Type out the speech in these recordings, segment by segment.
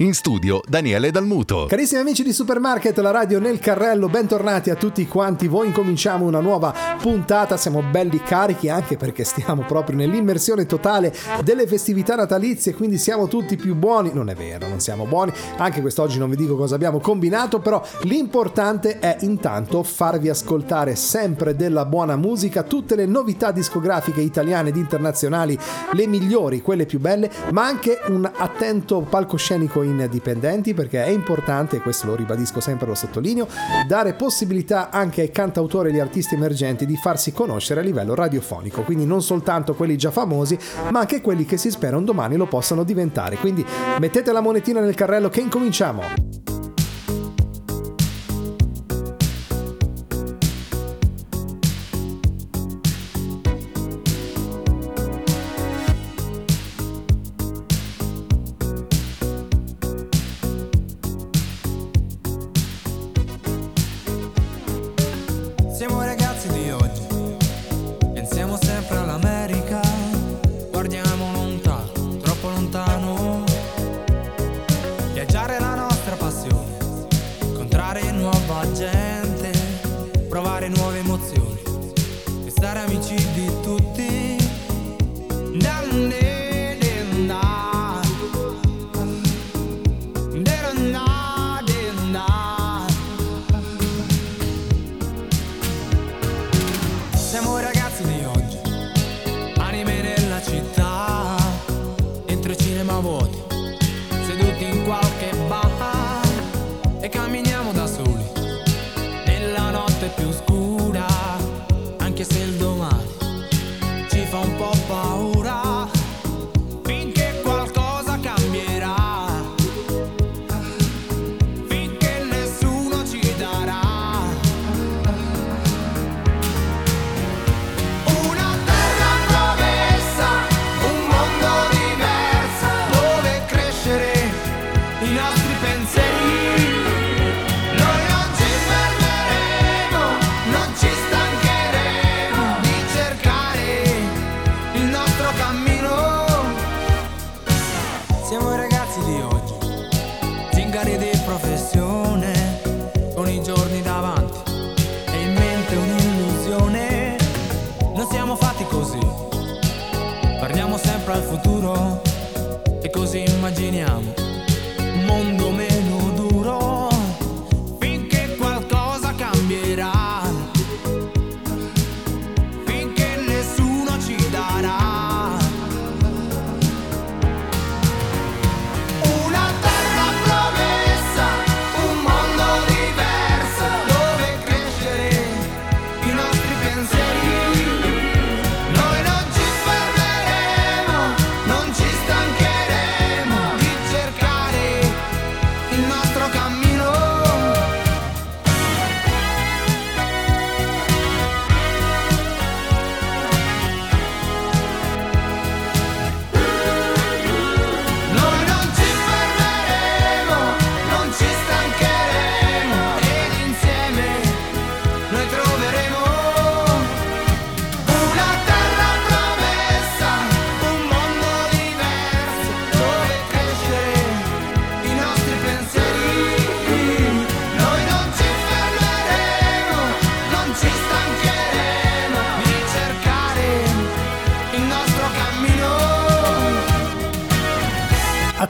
In studio Daniele Dalmuto. Carissimi amici di Supermarket, la radio nel carrello, bentornati a tutti quanti voi. Incominciamo una nuova puntata, siamo belli carichi anche perché stiamo proprio nell'immersione totale delle festività natalizie, quindi siamo tutti più buoni. Non è vero, non siamo buoni, anche quest'oggi non vi dico cosa abbiamo combinato, però l'importante è intanto farvi ascoltare sempre della buona musica, tutte le novità discografiche italiane ed internazionali, le migliori, quelle più belle, ma anche un attento palcoscenico indipendenti perché è importante, e questo lo ribadisco sempre, lo sottolineo, dare possibilità anche ai cantautori e agli artisti emergenti di farsi conoscere a livello radiofonico, quindi non soltanto quelli già famosi, ma anche quelli che si spera un domani lo possano diventare. Quindi mettete la monetina nel carrello che incominciamo.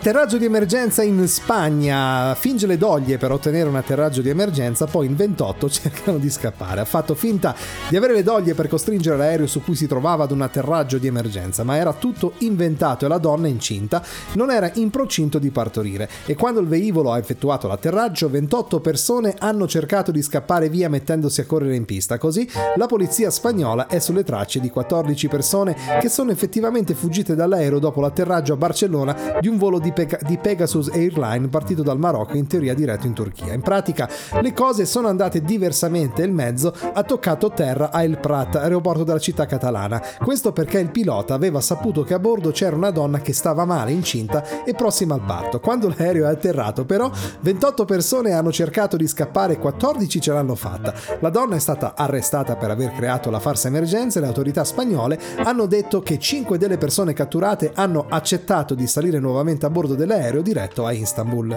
Atterraggio di emergenza in Spagna. Finge le doglie per ottenere un atterraggio di emergenza, poi in 28 cercano di scappare. Ha fatto finta di avere le doglie per costringere l'aereo su cui si trovava ad un atterraggio di emergenza, ma era tutto inventato e la donna incinta non era in procinto di partorire. E quando il velivolo ha effettuato l'atterraggio, 28 persone hanno cercato di scappare via mettendosi a correre in pista. Così la polizia spagnola è sulle tracce di 14 persone che sono effettivamente fuggite dall'aereo dopo l'atterraggio a Barcellona di un volo di Di Pegasus Airline partito dal Marocco in teoria diretto in Turchia. In pratica le cose sono andate diversamente e il mezzo ha toccato terra a El Prat, aeroporto della città catalana. Questo perché il pilota aveva saputo che a bordo c'era una donna che stava male, incinta e prossima al parto. Quando l'aereo è atterrato però 28 persone hanno cercato di scappare e 14 ce l'hanno fatta. La donna è stata arrestata per aver creato la farsa emergenza e le autorità spagnole hanno detto che 5 delle persone catturate hanno accettato di salire nuovamente a bordo dell'aereo diretto a Istanbul.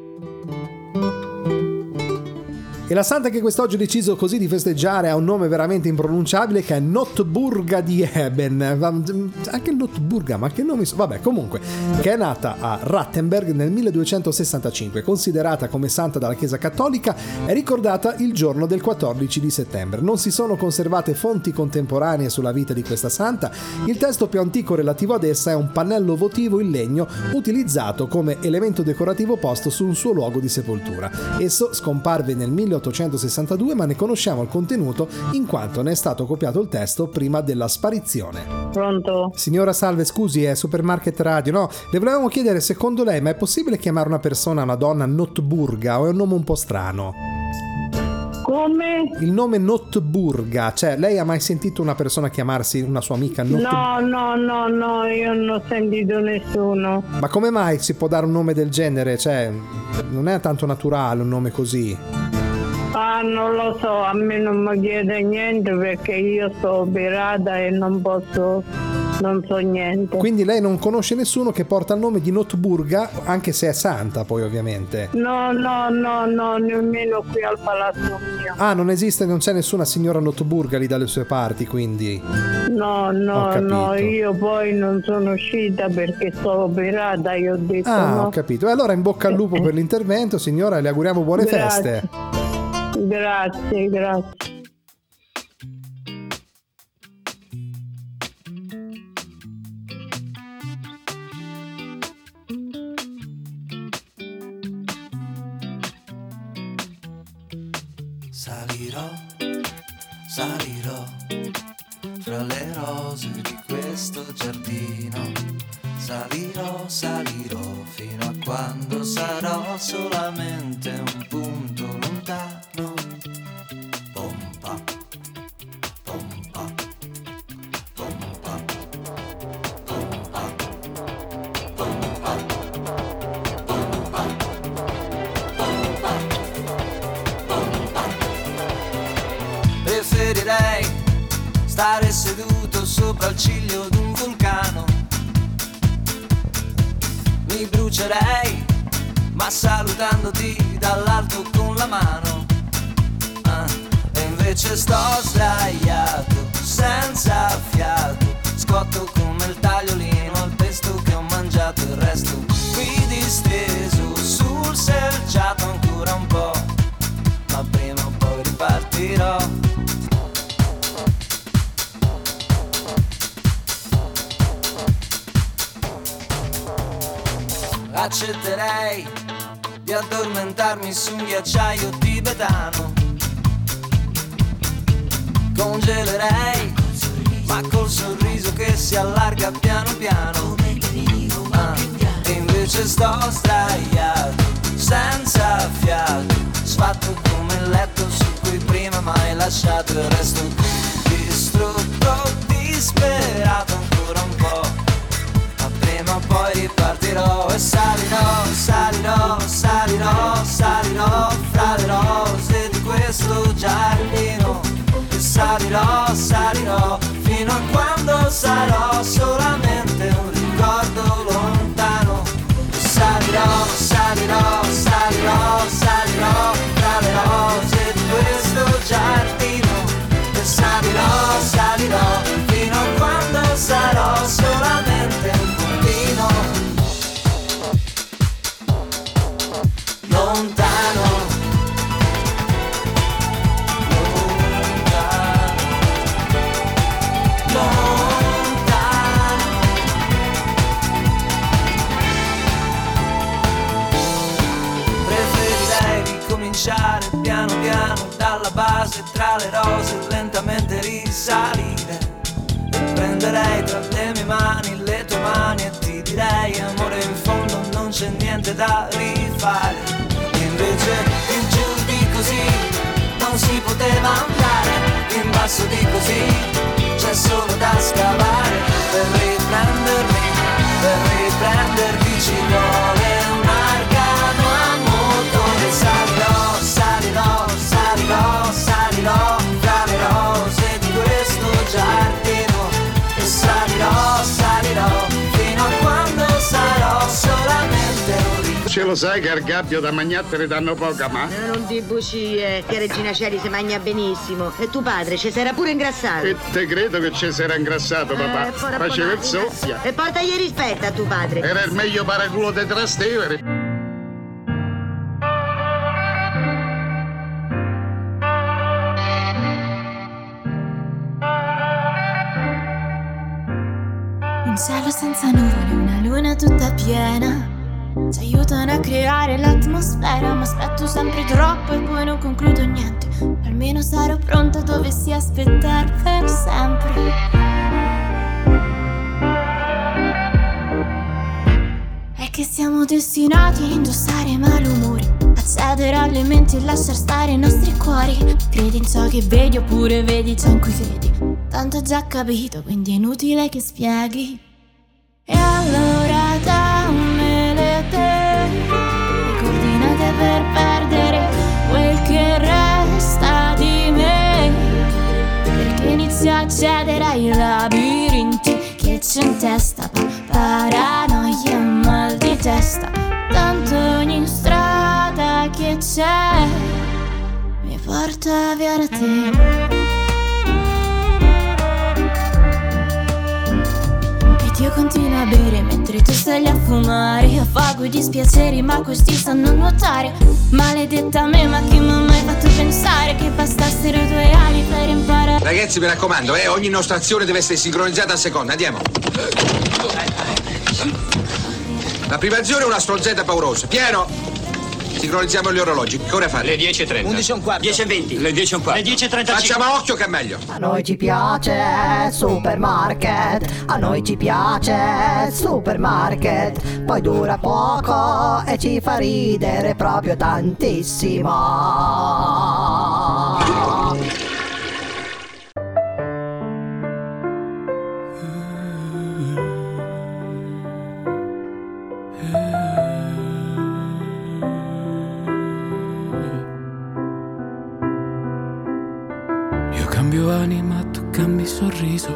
E la santa che quest'oggi ha deciso così di festeggiare ha un nome veramente impronunciabile che è Notburga di Eben. Anche Notburga, ma che nome so? Vabbè, comunque, che è nata a Rattenberg nel 1265, considerata come santa dalla Chiesa Cattolica, è ricordata il giorno del 14 di settembre. Non si sono conservate fonti contemporanee sulla vita di questa santa. Il testo più antico relativo ad essa è un pannello votivo in legno utilizzato come elemento decorativo posto su un suo luogo di sepoltura. Esso scomparve nel 1800 1862, ma ne conosciamo il contenuto in quanto ne è stato copiato il testo prima della sparizione. Pronto? Signora Salve, scusi, è Supermarket Radio. No, le volevamo chiedere, secondo lei, ma è possibile chiamare una persona, una donna, Notburga o è un nome un po' strano? Come? Il nome Notburga, cioè lei ha mai sentito una persona chiamarsi una sua amica Notburga? No, no, no, no, io non ho sentito nessuno. Ma come mai si può dare un nome del genere? Cioè, non è tanto naturale un nome così. Ah, non lo so, a me non mi chiede niente perché io sto operata e non posso, non so niente. Quindi lei non conosce nessuno che porta il nome di Notburga, anche se è santa poi ovviamente. No, no, no, no, nemmeno qui al palazzo mio. Ah, non esiste, non c'è nessuna signora Notburga lì dalle sue parti, quindi... No, no, no, io poi non sono uscita perché sto operata, io ho detto Ah, no. ho capito. E allora in bocca al lupo per l'intervento, signora, e le auguriamo buone Grazie. feste. Grazie, grazie. Accetterei di addormentarmi su un ghiacciaio tibetano. Congelerei, ma col sorriso che si allarga piano piano. Ah, e invece sto sdraiato, senza fiato, sfatto come il letto su cui prima mai lasciato il resto qui, distrutto, disperato ancora un po'. Poi ripartirò e salirò, salirò, salirò, salirò fra le rose di questo giardino. E salirò, salirò fino a quando sarò solamente un ricordo lontano. E salirò, salirò, salirò, salirò fra le rose di questo giardino. E salirò, salirò lontano. Ricominciare piano piano dalla base tra le rose lentamente risalire. E prenderei tra le mie mani le tue mani e ti direi amore in fondo non c'è niente da rifare poteva andare in basso di così c'è solo da scavare per riprendermi per riprenderti ci vuole Ce lo sai che al gabbio da magnattere danno poca, ma? Eh, Non ti bucie, che Regina Celi si mangia benissimo. E tuo padre ci era pure ingrassato. E te credo che ci era ingrassato, papà. Eh, Faceva il soffia. E portagli rispetto a tuo padre. Era il meglio paraculo di Trastevere. Un cielo senza nuvole, una luna tutta piena. Ci aiutano a creare l'atmosfera, ma aspetto sempre troppo e poi non concludo niente. Almeno sarò pronta dovessi aspettare per sempre. È che siamo destinati a indossare malumori, a cedere alle menti e lasciar stare i nostri cuori. Credi in ciò che vedi oppure vedi ciò in cui credi. Tanto ho già capito, quindi è inutile che spieghi. E allora dammele Perché inizio a cedere ai labirinti che c'è in testa, pa- paranoia e mal di testa. Tanto ogni strada che c'è mi porta via da te. Ed io continuo a bere mentre tu stai a fumare Affago i dispiaceri ma questi sanno nuotare Maledetta me ma che mi ha mai fatto pensare Che bastassero due ali per imparare Ragazzi, mi raccomando, eh, ogni nostra azione deve essere sincronizzata a seconda. Andiamo. La prima azione è una strozzetta paurosa. Pieno! Sincronizziamo gli orologi. Che ora fate? Le 10.30. 11 e un quarto. 10 e 20. Le 10 e un quarto. Le 10.35. Facciamo occhio che è meglio. A noi ci piace supermarket, a noi ci piace supermarket, poi dura poco e ci fa ridere proprio tantissimo. Cambio anima, tu cambi sorriso.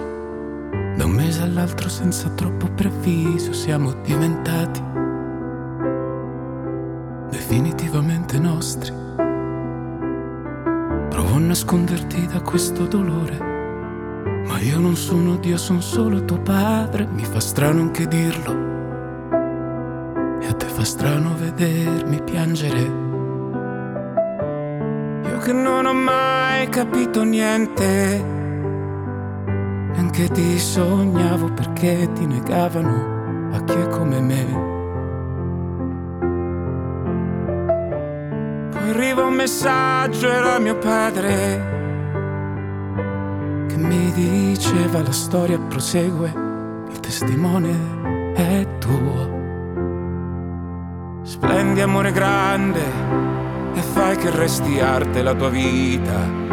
Da un mese all'altro senza troppo preavviso siamo diventati definitivamente nostri. Provo a nasconderti da questo dolore, ma io non sono Dio, sono solo tuo padre. Mi fa strano anche dirlo. E a te fa strano vedermi piangere. Che non ho mai capito niente. Neanche ti sognavo perché ti negavano a chi è come me. Poi arriva un messaggio, era mio padre, che mi diceva la storia prosegue, il testimone è tuo. Splendi amore grande e fai che resti arte la tua vita.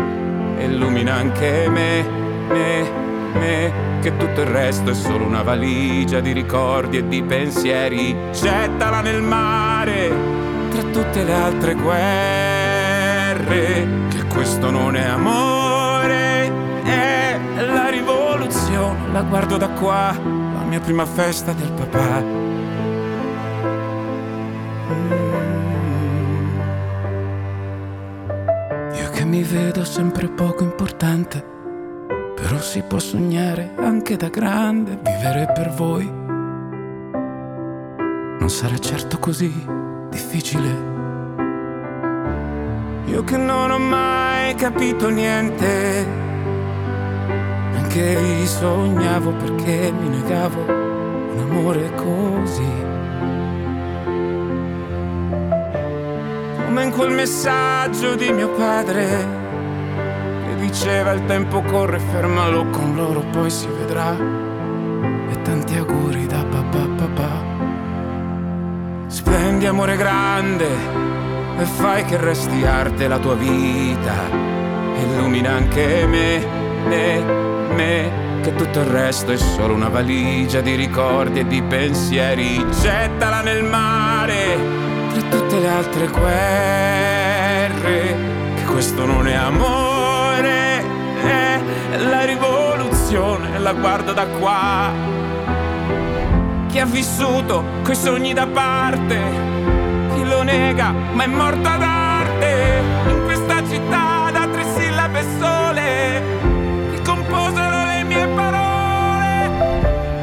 Illumina anche me, me, me, che tutto il resto è solo una valigia di ricordi e di pensieri. Gettala nel mare tra tutte le altre guerre, che questo non è amore, è la rivoluzione. La guardo da qua, la mia prima festa del papà. Vedo sempre poco importante, però si può sognare anche da grande, vivere per voi. Non sarà certo così difficile. Io che non ho mai capito niente, neanche vi sognavo perché mi negavo un amore così. Come in quel messaggio di mio padre che diceva il tempo corre, fermalo con loro, poi si vedrà. E tanti auguri da papà papà. Spendi amore grande e fai che resti arte la tua vita. Illumina anche me, me, me, che tutto il resto è solo una valigia di ricordi e di pensieri. Gettala nel mare altre guerre, che questo non è amore, è la rivoluzione, la guardo da qua. Chi ha vissuto coi sogni da parte, chi lo nega, ma è morto ad arte, in questa città da tre sillabe sole, che composero le mie parole,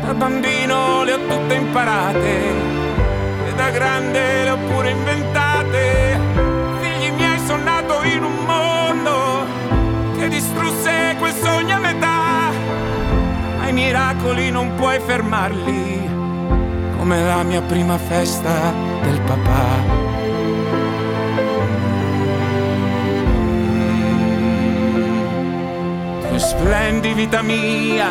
da bambino le ho tutte imparate da grande le ho pure inventate. Miracoli non puoi fermarli, come la mia prima festa del papà. Tu splendi vita mia,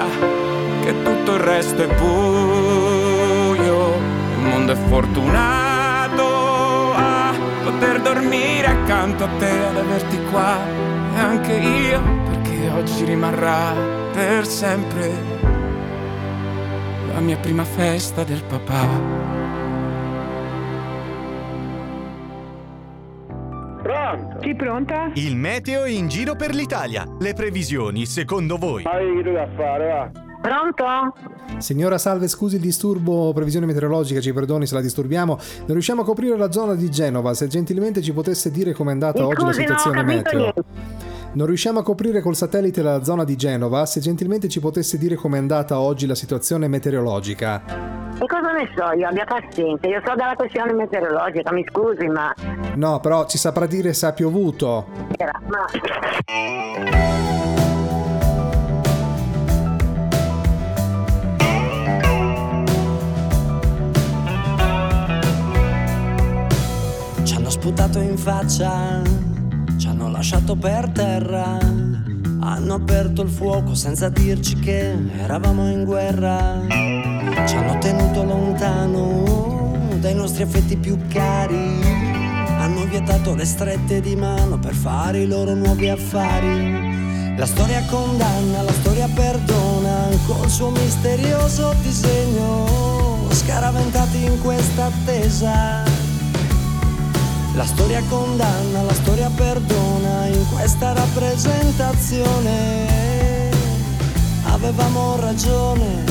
che tutto il resto è buio. Il mondo è fortunato a poter dormire accanto a te, ad averti qua. E anche io, perché oggi rimarrà per sempre la mia prima festa del papà. Pronto? Chi pronta? Il meteo in giro per l'Italia. Le previsioni, secondo voi? Ma che da fare, va? Pronto? Signora Salve, scusi il disturbo, previsione meteorologica, ci perdoni se la disturbiamo. Non riusciamo a coprire la zona di Genova, se gentilmente ci potesse dire com'è andata Mi oggi la scusi, situazione meteo. niente. Non riusciamo a coprire col satellite la zona di Genova, se gentilmente ci potesse dire com'è andata oggi la situazione meteorologica. E cosa ne so io? Abbia pazienza, io so dalla questione meteorologica, mi scusi, ma... No, però ci saprà dire se ha piovuto. Era, ma... Ci hanno sputato in faccia, ci hanno lasciato per terra, hanno aperto il fuoco senza dirci che eravamo in guerra, ci hanno tenuto lontano dai nostri affetti più cari, hanno vietato le strette di mano per fare i loro nuovi affari. La storia condanna, la storia perdona, col suo misterioso disegno, scaraventati in questa attesa. La storia condanna, la storia perdona in questa rappresentazione. Avevamo ragione.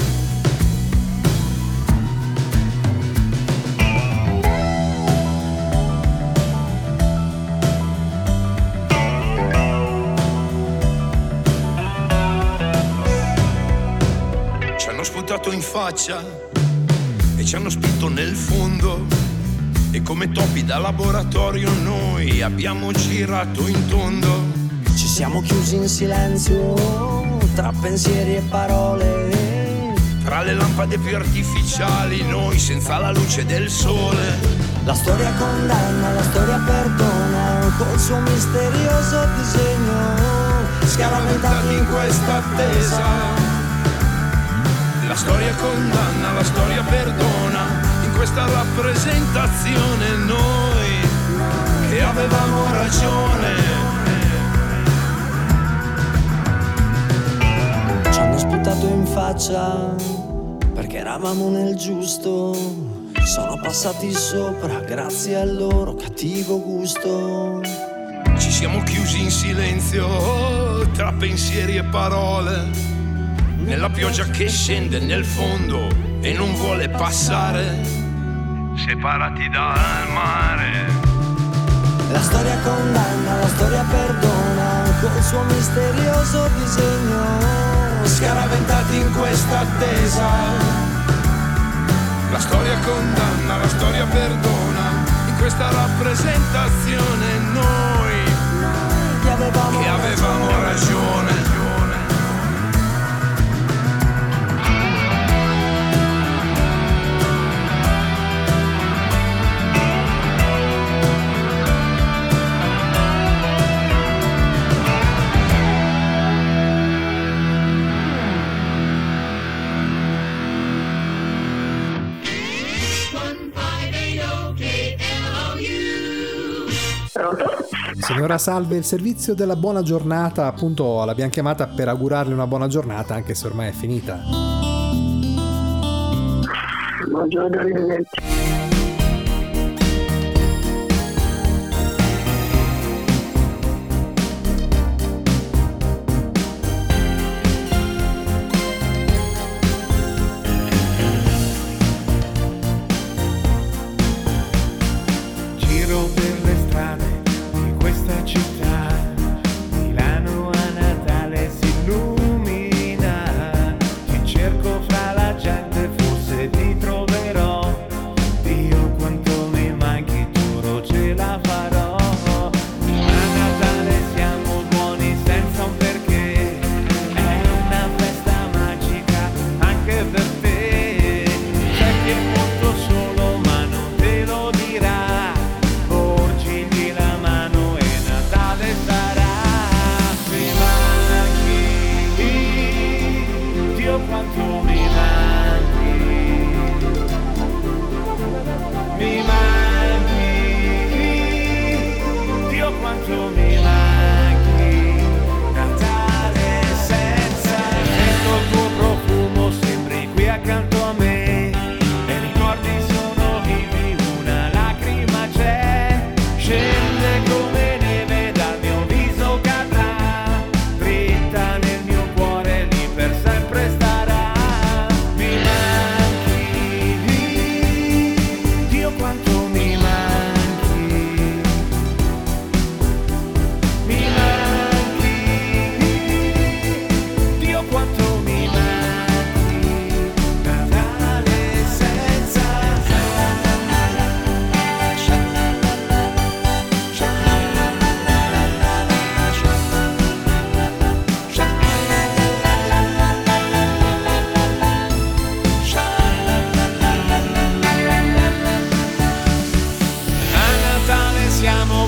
Ci hanno sputato in faccia e ci hanno spinto nel fondo. E come topi da laboratorio noi abbiamo girato in tondo. siamo chiusi in silenzio tra pensieri e parole. Tra le lampade più artificiali, noi senza la luce del sole. La storia condanna, la storia perdona, col suo misterioso disegno, scaraventati in questa attesa. La storia condanna, la storia perdona, questa rappresentazione noi che avevamo ragione. Ci hanno sputato in faccia perché eravamo nel giusto. Sono passati sopra grazie al loro cattivo gusto. Ci siamo chiusi in silenzio tra pensieri e parole. Nella pioggia che scende nel fondo e non vuole passare. Separati dal mare. La storia condanna, la storia perdona, col suo misterioso disegno. Scaraventati in questa attesa. La storia condanna, la storia perdona, in questa rappresentazione noi che avevamo, che avevamo ragione. Signora Salve, il servizio della buona giornata, appunto l'abbiamo chiamata per augurarle una buona giornata, anche se ormai è finita. Buongiorno, arrivederci.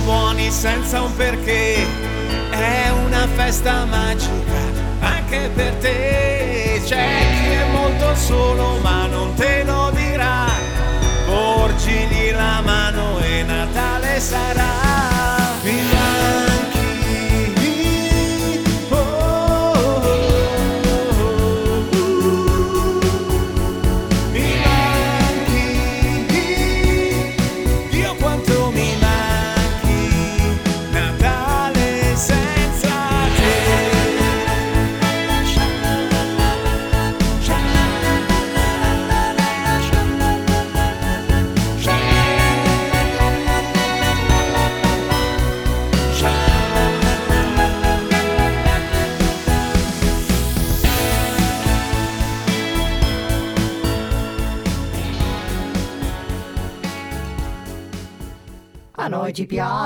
Buoni senza un perché, è una festa magica anche per te. C'è chi è molto solo ma non te lo dirà, porgigli la mano e Natale sarà.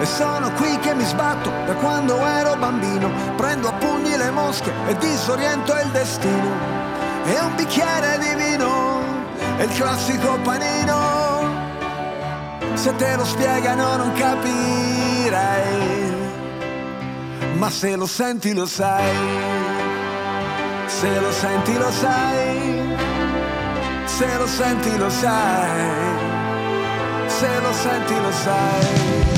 E sono qui che mi sbatto da quando ero bambino, prendo a pugni le mosche e disoriento il destino. E un bicchiere di vino, è il classico panino. Se te lo spiegano non capirai, ma se lo senti lo sai. Se lo senti lo sai, se lo senti lo sai, se lo senti lo sai.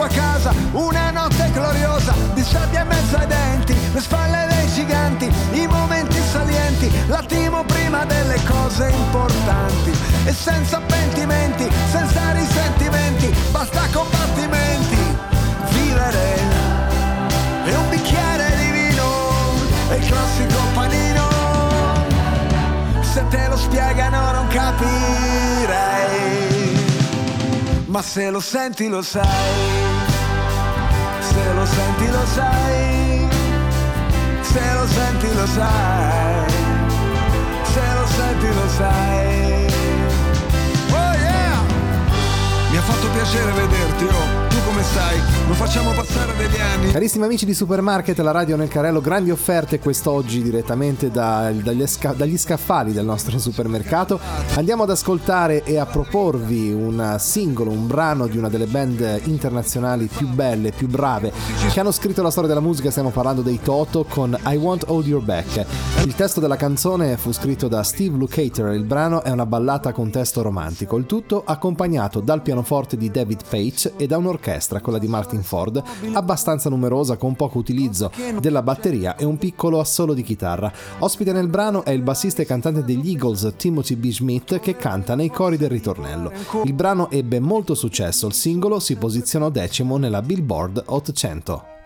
Tua casa? Una notte gloriosa, di sabbia in mezzo ai denti, le spalle dei giganti, i momenti salienti, l'attimo prima delle cose importanti. E senza pentimenti, senza risentimenti, basta combattimenti, vivere. E un bicchiere di vino, e il classico panino. Se te lo spiegano non capirai ma se lo senti lo sai, se lo senti lo sai, se lo senti lo sai, se lo senti lo sai. Oh yeah! Mi ha fatto piacere vederti, oh, come stai? Non facciamo passare degli anni. Carissimi amici di Supermarket, la radio nel carrello, grandi offerte quest'oggi direttamente da- dagli, sca- dagli scaffali del nostro supermercato. Andiamo ad ascoltare e a proporvi un singolo, un brano di una delle band internazionali più belle, più brave che hanno scritto la storia della musica. Stiamo parlando dei Toto con I Want All Your Back. Il testo della canzone fu scritto da Steve Lukather. Il brano è una ballata con testo romantico, il tutto accompagnato dal pianoforte di David Page e da un'orchestra, orchestra, quella di Martin Ford, abbastanza numerosa con poco utilizzo della batteria e un piccolo assolo di chitarra. Ospite nel brano è il bassista e cantante degli Eagles Timothy B. Schmidt che canta nei cori del ritornello. Il brano ebbe molto successo, il singolo si posizionò decimo nella Billboard 800.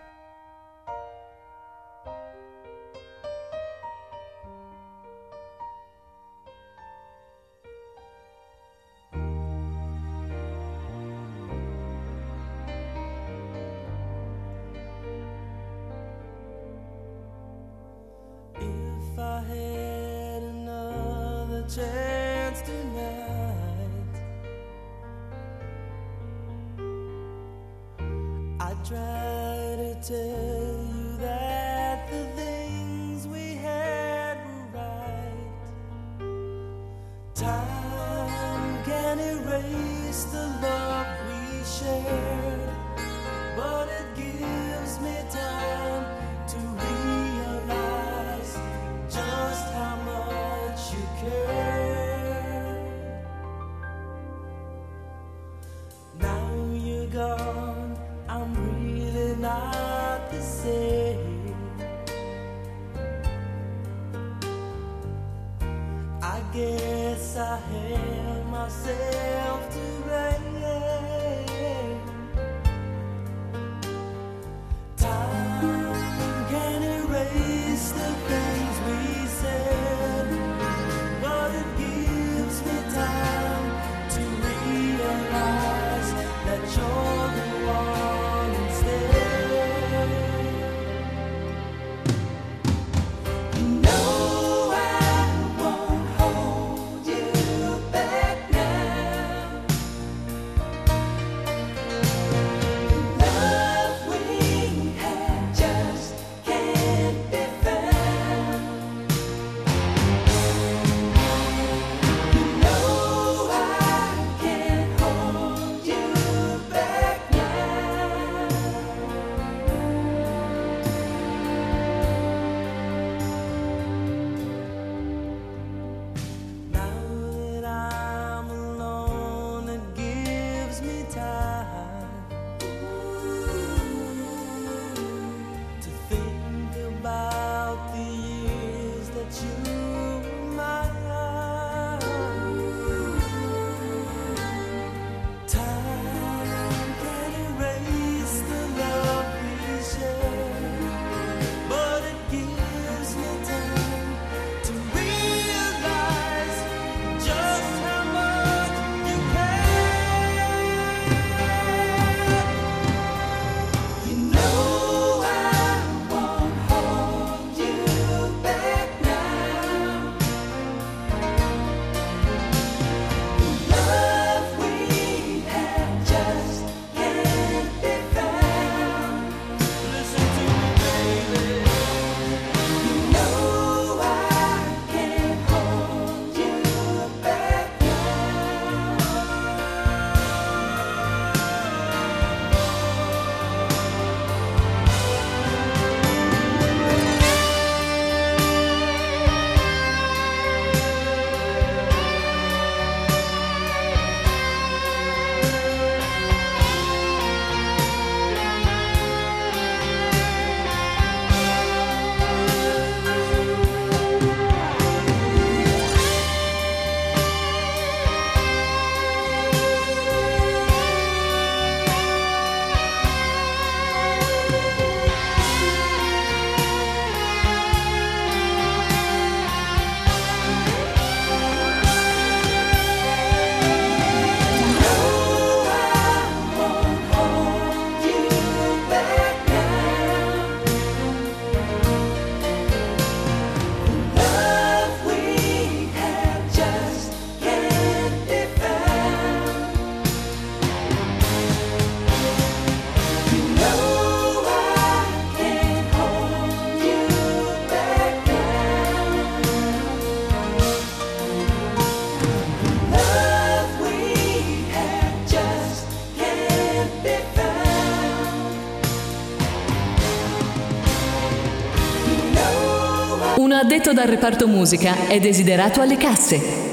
Un addetto dal reparto musica è desiderato alle casse.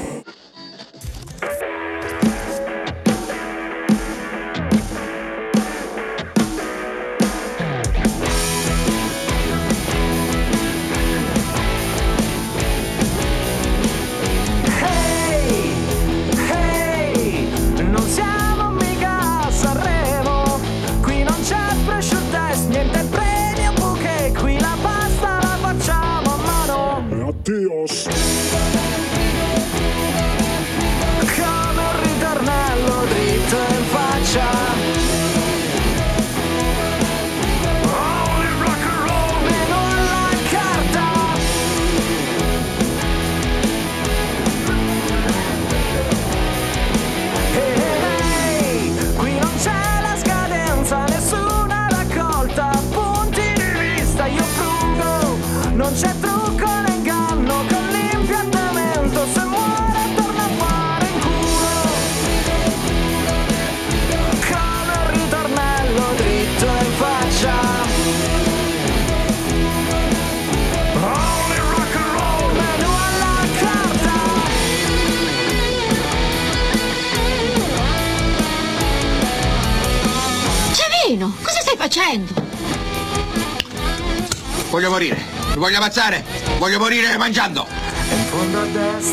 Voglio ammazzare, voglio morire mangiando.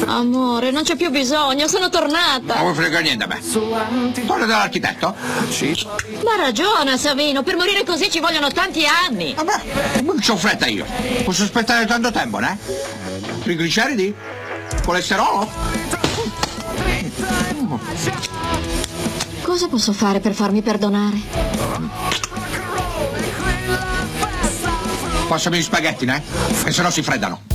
Amore, non c'è più bisogno, sono tornata. Non mi frega niente a me. Torna dall'architetto. Ma ha ragione, Savino, per morire così ci vogliono tanti anni. Vabbè, non c'ho fretta io. Posso aspettare tanto tempo, né? Trigliceridi? Colesterolo? Cosa posso fare per farmi perdonare? Passami gli spaghetti, né? E se no si freddano.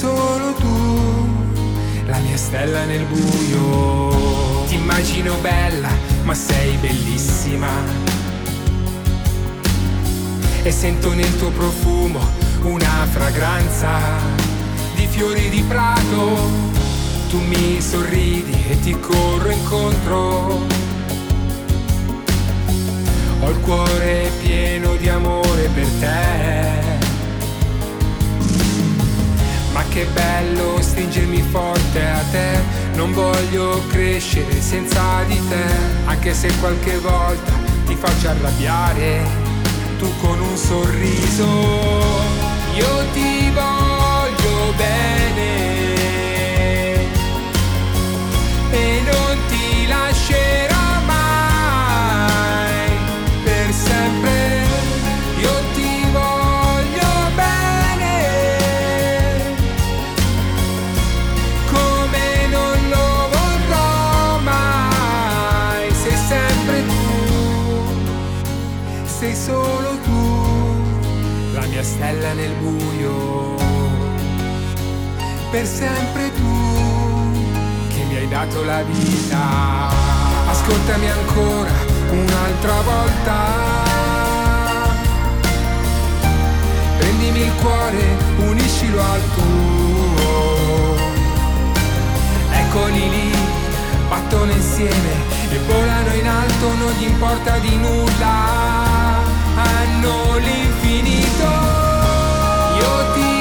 Solo tu, la mia stella nel buio. Ti immagino bella, ma sei bellissima. E sento nel tuo profumo una fragranza fiori di prato. Tu mi sorridi e ti corro incontro. Ho il cuore pieno di amore per te. Ma che bello stringermi forte a te. Non voglio crescere senza di te. Anche se qualche volta ti faccio arrabbiare. Tu con un sorriso. Io ti voglio bene. E non ti lascerò Per sempre tu che mi hai dato la vita. Ascoltami ancora un'altra volta. Prendimi il cuore, uniscilo al tuo. Eccoli lì, battono insieme e volano in alto, non gli importa di nulla. Hanno l'infinito. Io ti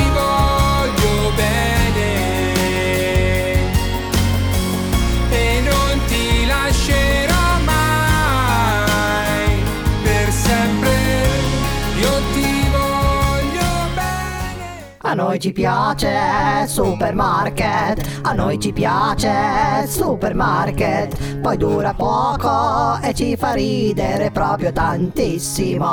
A noi ci piace supermarket, a noi ci piace supermarket, poi dura poco e ci fa ridere proprio tantissimo.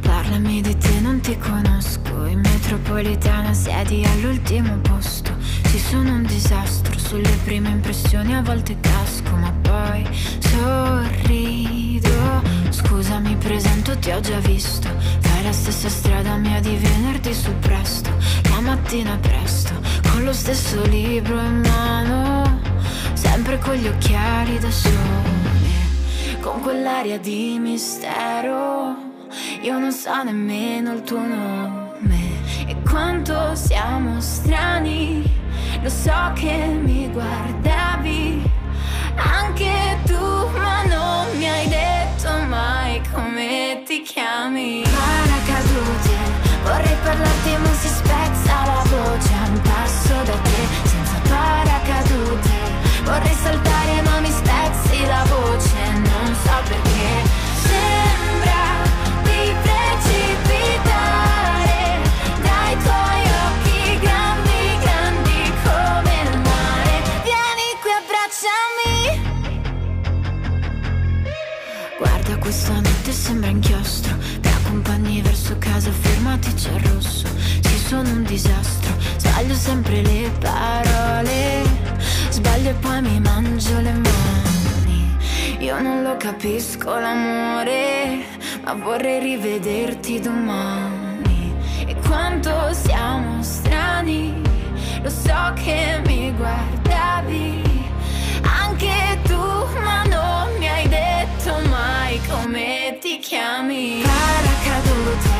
Parlami di te, non ti conosco. In metropolitana siedi all'ultimo posto. Ci sono un disastro sulle prime impressioni, a volte casco, ma poi sorrido. Scusa, mi presento, ti ho già visto. Fai la stessa strada mia di venerdì su presto. La mattina presto, con lo stesso libro in mano. Sempre con gli occhiali da sole. Con quell'aria di mistero. Io non so nemmeno il tuo nome e quanto siamo. Lo so che mi guardavi c'è il rosso Sì sono un disastro. Sbaglio sempre le parole Sbaglio e poi mi mangio le mani. Io non lo capisco l'amore Ma vorrei rivederti domani. E quanto siamo strani Lo so che mi guardavi. Anche tu, ma non mi hai detto mai come ti chiami. Paracadute,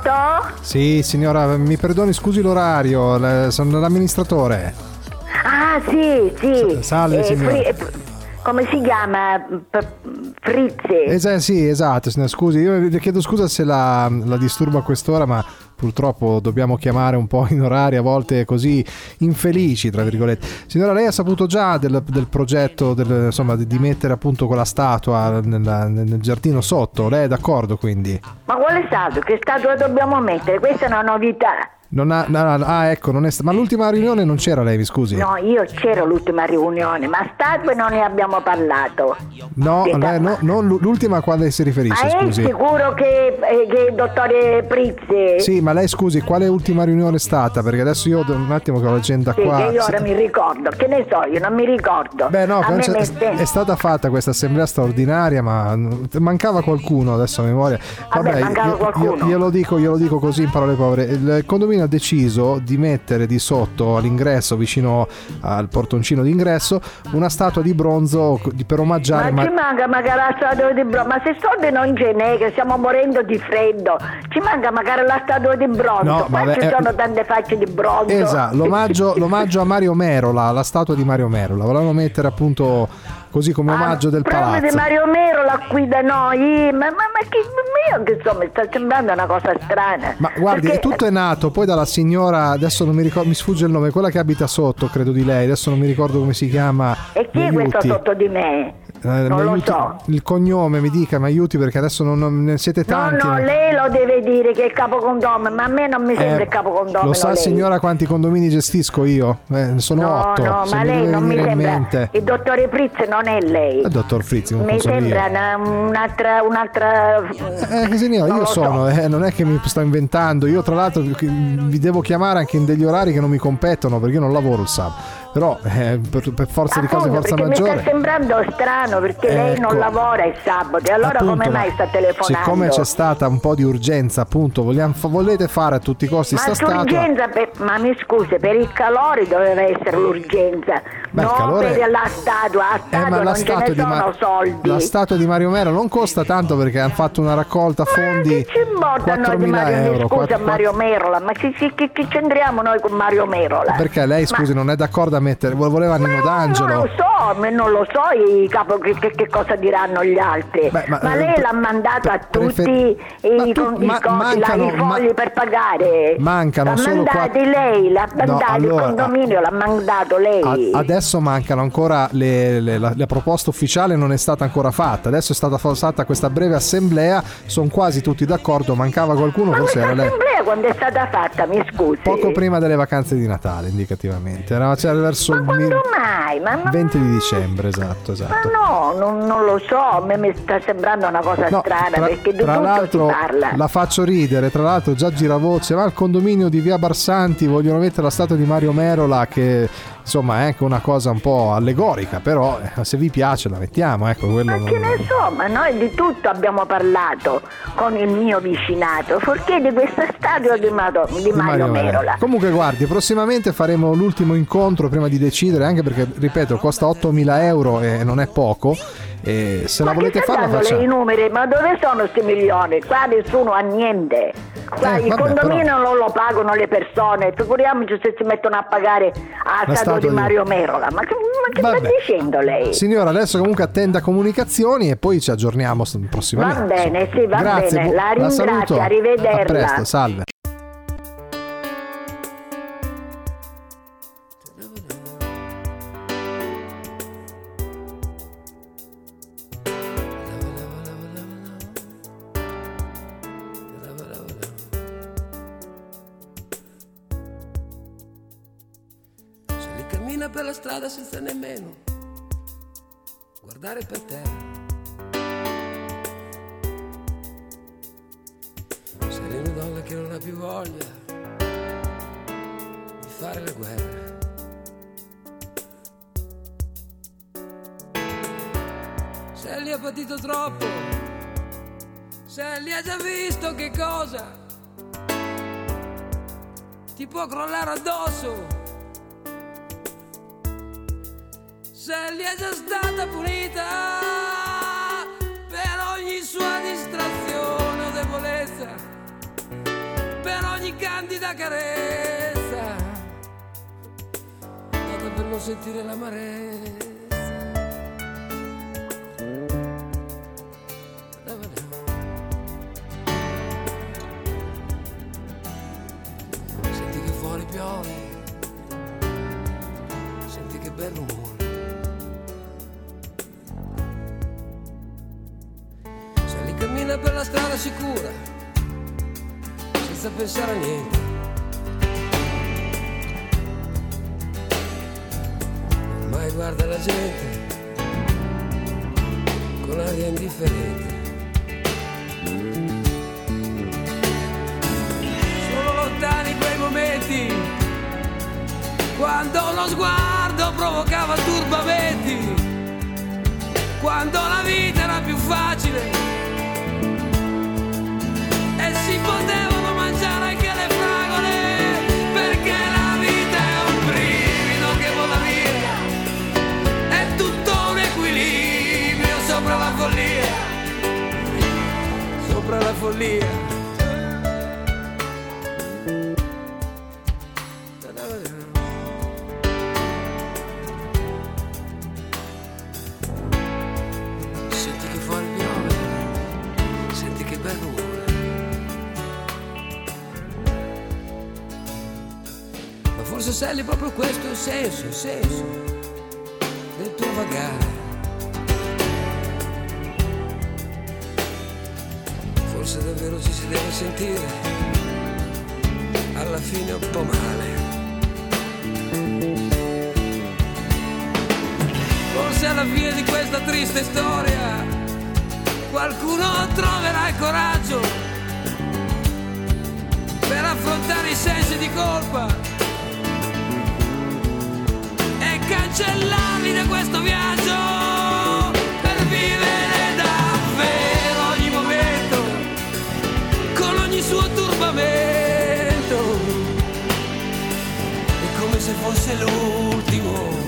Pronto? Sì, signora, mi perdoni, scusi l'orario, sono l'amministratore. Ah, sì, sì. Salve, Eh, signora. Fri- eh, come si chiama? Frizzi. Esa- sì, esatto, signora, scusi, io le chiedo scusa se la, la disturbo a quest'ora, ma purtroppo dobbiamo chiamare un po' in orari a volte così infelici, tra virgolette. Signora, lei ha saputo già del, del progetto, del- insomma, di, mettere appunto quella statua nella- nel giardino sotto, lei è d'accordo quindi? Ma quale statua? Che statua dobbiamo mettere? Questa è una novità. Non ha, no, no, ah, ecco, non è ma l'ultima riunione non c'era lei, mi scusi? No, io c'ero l'ultima riunione, ma statue non ne abbiamo parlato. No, lei- no, non l'ultima a quale si Ma riferisce, è scusi? sicuro che, eh, che il dottore Prizzi? Sì, ma lei scusi, quale ultima riunione è stata? Perché adesso io un attimo che ho l'agenda Sì, qua. che io ora mi ricordo. Che ne so, io non mi ricordo. Beh no, è stata fatta questa assemblea straordinaria, ma mancava qualcuno adesso a memoria. Vabbè, mancava io- qualcuno. Io, glielo dico, glielo dico così in parole povere. Il condominio ha deciso di mettere di sotto all'ingresso, vicino al portoncino d'ingresso, una statua di bronzo per omaggiare. Ma Ma- ci manca magari la statua di bronzo, ma se soldi non ce n'è, che stiamo morendo di freddo, ci manca magari la statua di bronzo, No, vabbè, ci eh, sono tante facce di bronzo. Esatto, l'omaggio, l'omaggio a Mario Merola, la statua di Mario Merola. Volevano mettere appunto così come omaggio del Proprio di palazzo. Mario Merola qui da noi, ma, ma, ma che mio che insomma sta sembrando una cosa strana. Ma guardi, Perché- tutto è nato poi dalla signora, adesso non mi ricordo, mi sfugge il nome, quella che abita sotto, credo di lei, adesso non mi ricordo come si chiama. E chi Mi è questo sotto di me? Eh, Non lo aiuti- so. Il cognome mi dica, mi aiuti perché adesso non, non- ne siete No, tanti. no, ma- lei lo deve dire che è il capocondomino, ma a me non mi sembra Eh, il capocondomino Lo sa lei. signora quanti condomini gestisco io? Eh, sono No, otto. no, ma lei non mi sembra. mente. Il dottore Fritz non è lei. Il dottor Frizzi, non Mi so sembra una- un'altra, un'altra. Eh, signora, io so. sono, eh, non è che mi sto inventando. Io, tra l'altro, vi devo chiamare anche in degli orari che non mi competono perché io non lavoro il sabato. Però, eh, per, per forza di cose, forza perché mi maggiore. sta sembrando strano perché lei non Ecco. lavora il sabato e allora Appunto, come mai ma sta telefonando? Siccome c'è stata un po' di urgenza, appunto, vogliamo- volete fare a tutti i costi ma sta statua. l'urgenza, per- ma mi scusi, per il calore doveva essere l'urgenza, Beh, non calore- per la statua, Eh, statua ma la non ce statua, ne di sono Ma- soldi. la statua di Mario Mero non costa tanto perché hanno fatto una raccolta fondi Ci importa noi di 4.000 Mario, mi euro. scusa quattro- Mario Merola, ma ci, ci, che, che c'entriamo noi con Mario Merola? Perché lei, scusi, non è d'accordo a mettere, voleva Nino Non D'Angelo. lo so, ma non lo so i capo, che, che- che cosa diranno gli altri. Beh, ma, ma, eh, lei l'ha mandato a prefer- tutti Ma i, tu- ma- cosi, là, mancano- i fogli per pagare. Mancano l'ha solo mandati lei, l'ha No, mandato allora- il condominio, l'ha mandato lei. A- adesso mancano ancora le, le- la, la proposta ufficiale non è stata ancora fatta adesso è stata fatta questa breve assemblea sono quasi tutti d'accordo mancava qualcuno forse era lei assemblea quando è stata fatta, mi scusi? poco prima delle vacanze di Natale indicativamente era c'era verso il mil- Quando mai? Ma, ma- 20 di dicembre esatto ma esatto no, non, non lo so, a me mi sta sembrando una cosa No, strana tra, perché di tra l'altro si parla. la faccio ridere, tra l'altro già giravoce, ma al condominio di Via Barsanti vogliono mettere la statua di Mario Merola che insomma è anche una cosa un po' allegorica, però eh, se vi piace la mettiamo, ecco quello Ma non- che ne so, ma noi di tutto abbiamo parlato con il mio vicinato, forché di questa statua di, Mado- di di Mario Merola. Merola. Comunque guardi, prossimamente faremo l'ultimo incontro prima di decidere, anche perché ripeto costa 8.000 euro e non è poco. E se la Ma volete che sta fare la lei i facciamo. numeri? Ma dove sono questi milioni? Qua nessuno ha niente. Qua Eh, il vabbè, condominio non lo pagano le persone, figuriamoci se si mettono a pagare a La statua di Mario Merola. Ma che, ma che sta dicendo lei? Signora, adesso comunque attenda comunicazioni e poi ci aggiorniamo prossimamente. Va bene, sì, va Grazie, bene. La ringrazio, saluto. arrivederla. A presto, salve. Senza nemmeno guardare per terra. Lì una donna che non ha più voglia di fare la guerra. Li ha patito troppo, li ha già visto che cosa ti può crollare addosso. Gli è già stata punita per ogni sua distrazione o debolezza, per ogni candida carezza, data per non sentire l'amarezza. Pensare a niente. Ormai guarda la gente con aria indifferente. Sono lontani quei momenti quando lo sguardo provocava turbamenti quando la vita era più facile e si potevano sopra la follia Senti che fuori piove, senti che bel. Ma forse Sally proprio questo il senso, il senso del tuo vagare. Forse davvero ci si deve sentire alla fine un po' male. Forse alla fine di questa triste storia qualcuno troverà il coraggio per affrontare i sensi di colpa e cancellarli da questo viaggio è come se fosse l'ultimo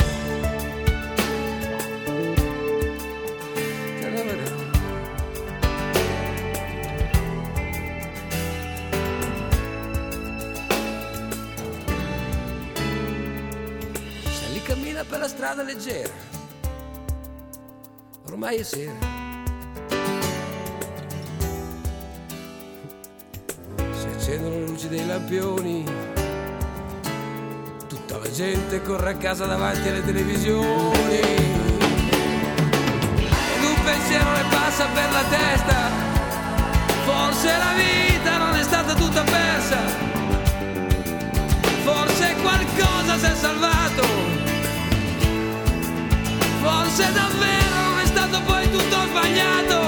strada leggera. Ormai è sera. Si accendono le luci dei lampioni. Gente corre a casa davanti alle televisioni. Ed un pensiero le passa per la testa. Forse la vita non è stata tutta persa. Forse qualcosa si è salvato. Forse davvero non è stato poi tutto sbagliato.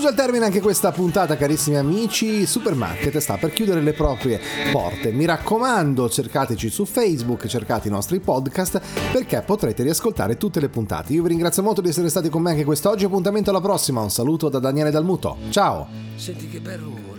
Giunge al termine anche questa puntata, carissimi amici. Supermarket sta per chiudere le proprie porte. Mi raccomando, cercateci su Facebook, cercate i nostri podcast perché potrete riascoltare tutte le puntate. Io vi ringrazio molto di essere stati con me anche quest'oggi. Appuntamento alla prossima. Un saluto da Daniele Dalmuto. Ciao. Senti che bello